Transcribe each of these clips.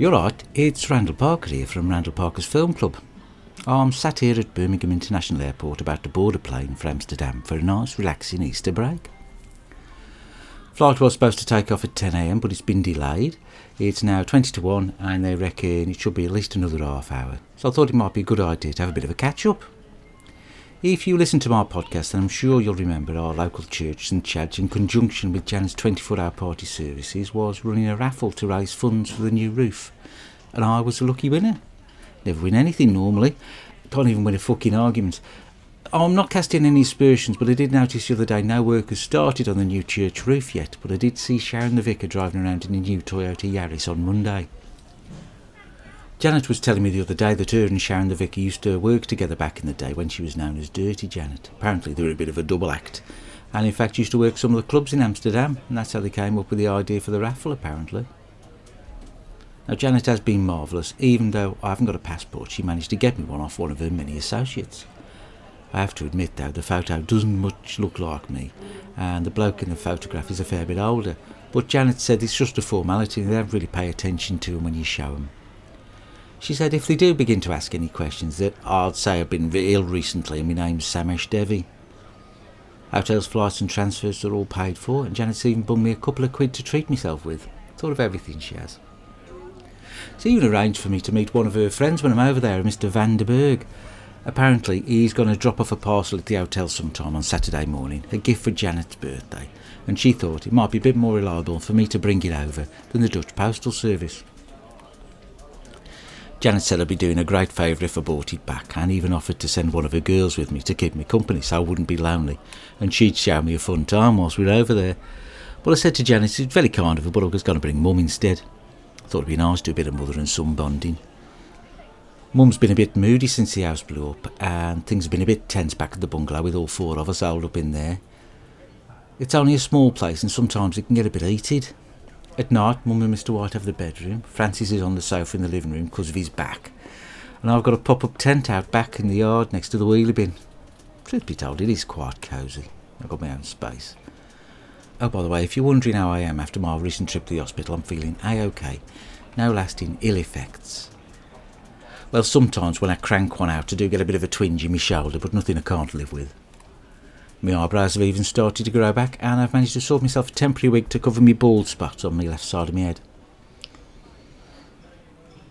You're right, it's Randall Parker here from Randall Parker's Film Club. I'm sat here at Birmingham International Airport about to board a plane for Amsterdam for a nice relaxing Easter break. Flight was supposed to take off at 10am but it's been delayed. It's now 20 to 1 and they reckon it should be at least another half hour. So I thought it might be a good idea to have a bit of a catch up. If you listen to my podcast, then I'm sure you'll remember our local church, St Chad's, in conjunction with Janet's 24 hour party services, was running a raffle to raise funds for the new roof. And I was a lucky winner. Never win anything normally. Can't even win a fucking argument. I'm not casting any aspersions, but I did notice the other day no work has started on the new church roof yet. But I did see Sharon the vicar driving around in a new Toyota Yaris on Monday. Janet was telling me the other day that her and Sharon the Vicar used to work together back in the day when she was known as Dirty Janet. Apparently they were a bit of a double act, and in fact used to work some of the clubs in Amsterdam, and that's how they came up with the idea for the raffle apparently. Now Janet has been marvellous, even though I haven't got a passport, she managed to get me one off one of her many associates. I have to admit though, the photo doesn't much look like me, and the bloke in the photograph is a fair bit older, but Janet said it's just a formality and they don't really pay attention to him when you show them. She said if they do begin to ask any questions, that I'd say I've been ill recently and my name's Samesh Devi. Hotels, flights and transfers are all paid for, and Janet's even bung me a couple of quid to treat myself with. Thought of everything she has. She even arranged for me to meet one of her friends when I'm over there, Mr. Van der Berg. Apparently, he's going to drop off a parcel at the hotel sometime on Saturday morning, a gift for Janet's birthday, and she thought it might be a bit more reliable for me to bring it over than the Dutch Postal Service. Janet said I'd be doing a great favour if I brought it back, and even offered to send one of her girls with me to keep me company so I wouldn't be lonely, and she'd show me a fun time whilst we were over there. But I said to Janet it's very kind of her, but I was going to bring Mum instead. Thought it'd be nice to do a bit of mother and son bonding. Mum's been a bit moody since the house blew up, and things have been a bit tense back at the bungalow with all four of us holed up in there. It's only a small place, and sometimes it can get a bit heated. At night, Mum and Mr. White have the bedroom. Francis is on the sofa in the living room because of his back. And I've got a pop up tent out back in the yard next to the wheelie bin. Truth be told, it is quite cosy. I've got my own space. Oh, by the way, if you're wondering how I am after my recent trip to the hospital, I'm feeling A-OK. No lasting ill effects. Well, sometimes when I crank one out, I do get a bit of a twinge in my shoulder, but nothing I can't live with. My eyebrows have even started to grow back, and I've managed to sort myself a temporary wig to cover my bald spot on my left side of my head.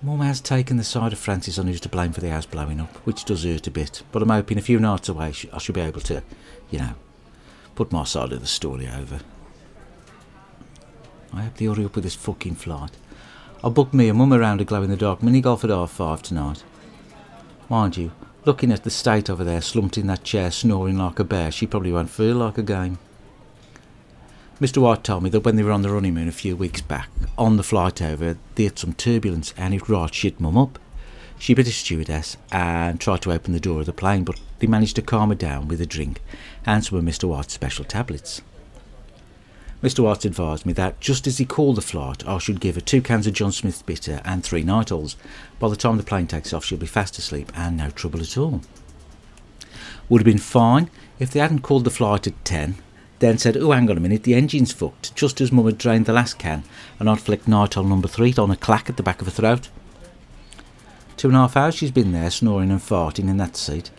Mum has taken the side of Francis on who's to blame for the house blowing up, which does hurt a bit, but I'm hoping a few nights away I should be able to, you know, put my side of the story over. I hope they hurry up with this fucking flight. I'll book me and Mum around a glow in the dark mini golf at half five tonight. Mind you, Looking at the state over there, slumped in that chair, snoring like a bear, she probably won't feel like a game. Mr. White told me that when they were on the honeymoon a few weeks back, on the flight over, they had some turbulence and it right shit mum up. She bit a stewardess and tried to open the door of the plane, but they managed to calm her down with a drink and some of Mr. White's special tablets. Mr. Watts advised me that just as he called the flight, I should give her two cans of John Smith's bitter and three Nytols. By the time the plane takes off, she'll be fast asleep and no trouble at all. Would have been fine if they hadn't called the flight at 10, then said, oh, hang on a minute, the engine's fucked, just as Mum had drained the last can, and I'd flicked Nytol number three on a clack at the back of her throat. Two and a half hours she's been there, snoring and farting in that seat.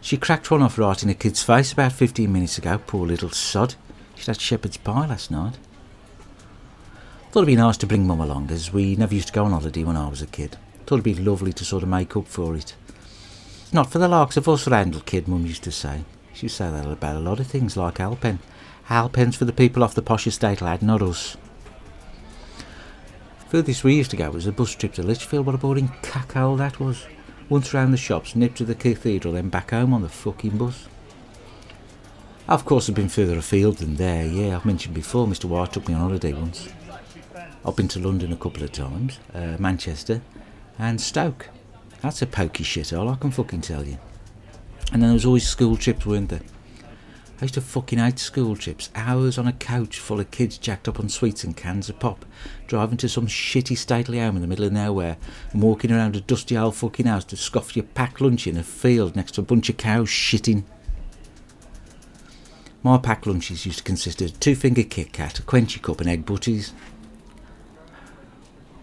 She cracked one off right in a kid's face about 15 minutes ago, poor little sod. She had shepherd's pie last night. Thought it'd be nice to bring Mum along, as we never used to go on holiday when I was a kid. Thought it'd be lovely to sort of make up for it. Not for the likes of us, Randall kid, Mum used to say. She used to say that about a lot of things, like Alpen. Alpen's for the people off the posh estate, lad, not us. Furthest we used to go was a bus trip to Lichfield. What a boring cackhole that was. Once round the shops, nipped to the cathedral, then back home on the fucking bus. Of course, I've been further afield than there, yeah. I've mentioned before, Mr. White took me on holiday once. I've been to London a couple of times, uh, Manchester, and Stoke. That's a pokey shithole, I can fucking tell you. And then there was always school trips, weren't there? I used to fucking hate school trips. Hours on a couch full of kids jacked up on sweets and cans of pop, driving to some shitty stately home in the middle of nowhere, and walking around a dusty old fucking house to scoff your packed lunch in a field next to a bunch of cows shitting. My packed lunches used to consist of two finger Kit Kat, a quenchy cup, and egg butties.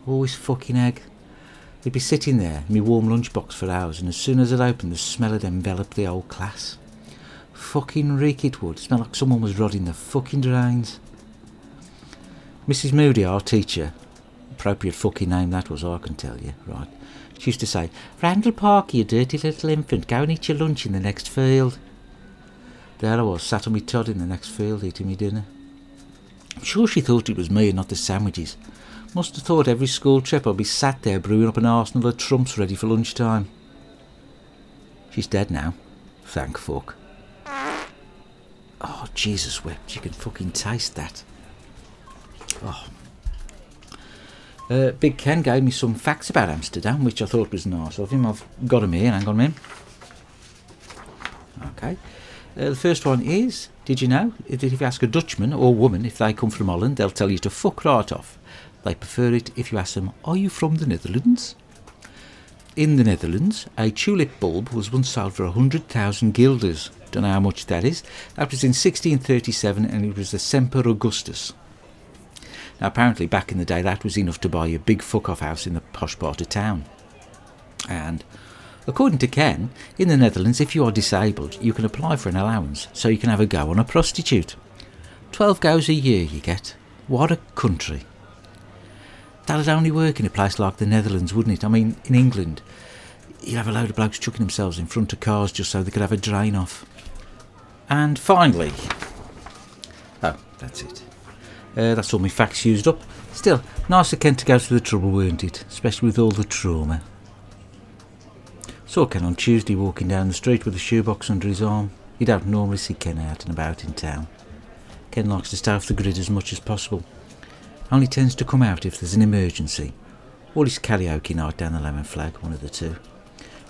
Always fucking egg. They'd be sitting there in my warm lunchbox for hours, and as soon as it opened, the smell them enveloped the whole class. Fucking reek it would. Smell like someone was rodding the fucking drains. Mrs. Moody, our teacher, appropriate fucking name that was, I can tell you, right? She used to say, Randall Parker, you dirty little infant, go and eat your lunch in the next field. There I was, sat on me Todd in the next field, eating me dinner. I'm sure she thought it was me and not the sandwiches. Must have thought every school trip I'd be sat there brewing up an arsenal of trumps ready for lunchtime. She's dead now. Thank fuck. Oh, Jesus wept. You can fucking taste that. Oh. Uh, Big Ken gave me some facts about Amsterdam, which I thought was nice of him. I've got them here. Hang on a minute. Okay. Uh, the first one is Did you know that if you ask a Dutchman or woman if they come from Holland, they'll tell you to fuck right off. They prefer it if you ask them, Are you from the Netherlands? In the Netherlands, a tulip bulb was once sold for 100,000 guilders. Don't know how much that is. That was in 1637 and it was the Semper Augustus. Now, apparently, back in the day, that was enough to buy a big fuck off house in the posh part of town. And according to Ken, in the Netherlands, if you are disabled, you can apply for an allowance so you can have a go on a prostitute. 12 goes a year you get. What a country. That'd only work in a place like the Netherlands, wouldn't it? I mean, in England, you'd have a load of blokes chucking themselves in front of cars just so they could have a drain off. And finally, oh, that's it. Uh, that's all my facts used up. Still, nice of Ken to go through the trouble, weren't it? Especially with all the trauma. Saw Ken on Tuesday walking down the street with a shoebox under his arm. You don't normally see Ken out and about in town. Ken likes to stay off the grid as much as possible. Only tends to come out if there's an emergency. Or his karaoke night down the Lemon Flag, one of the two.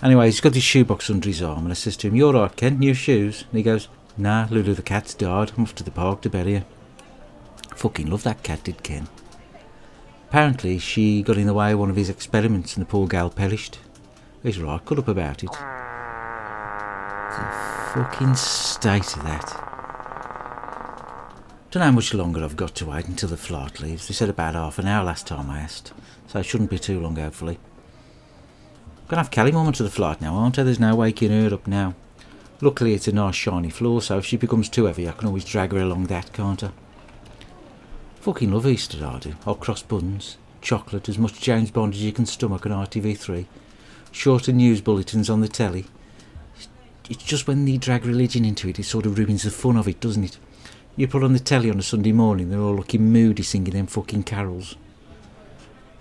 Anyway, he's got his shoebox under his arm and I says to him, "You're alright, Ken? New shoes? And he goes, Nah, Lulu the cat's died. I'm off to the park to bury her. Fucking love that cat, did Ken. Apparently, she got in the way of one of his experiments and the poor gal perished. He's right, cut up about it. The fucking state of that. Don't know how much longer I've got to wait until the flight leaves. They said about half an hour last time I asked, so it shouldn't be too long, hopefully. I'm gonna have Kelly Mum to the flight now, aren't I? There's no waking her up now. Luckily, it's a nice shiny floor, so if she becomes too heavy, I can always drag her along that, can't I? Fucking love Easter, I do. Hot cross buns, chocolate, as much James Bond as you can stomach on RTV3, shorter news bulletins on the telly. It's just when they drag religion into it, it sort of ruins the fun of it, doesn't it? You put on the telly on a Sunday morning, they're all looking moody singing them fucking carols.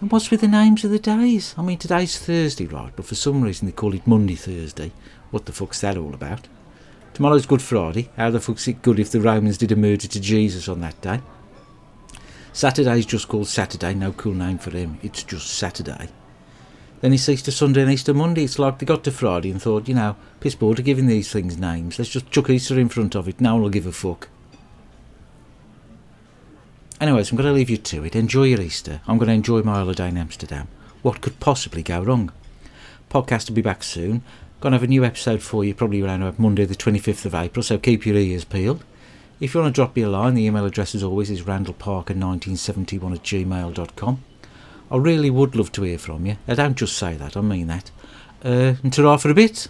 And what's with the names of the days? I mean, today's Thursday, right, but for some reason they call it Maundy Thursday. What the fuck's that all about? Tomorrow's Good Friday. How the fuck's it good if the Romans did a murder to Jesus on that day? Saturday's just called Saturday, no cool name for him. It's just Saturday. Then it's Easter Sunday and Easter Monday. It's like they got to Friday and thought, you know, piss bored of giving these things names. Let's just chuck Easter in front of it. No one will give a fuck. Anyways, I'm going to leave you to it. Enjoy your Easter. I'm going to enjoy my holiday in Amsterdam. What could possibly go wrong? Podcast will be back soon. Going to have a new episode for you probably around about Monday, the 25th of April, so keep your ears peeled. If you want to drop me a line, the email address as always is randallparker1971 at gmail.com. I really would love to hear from you. I don't just say that, I mean that. Uh, and ta for a bit.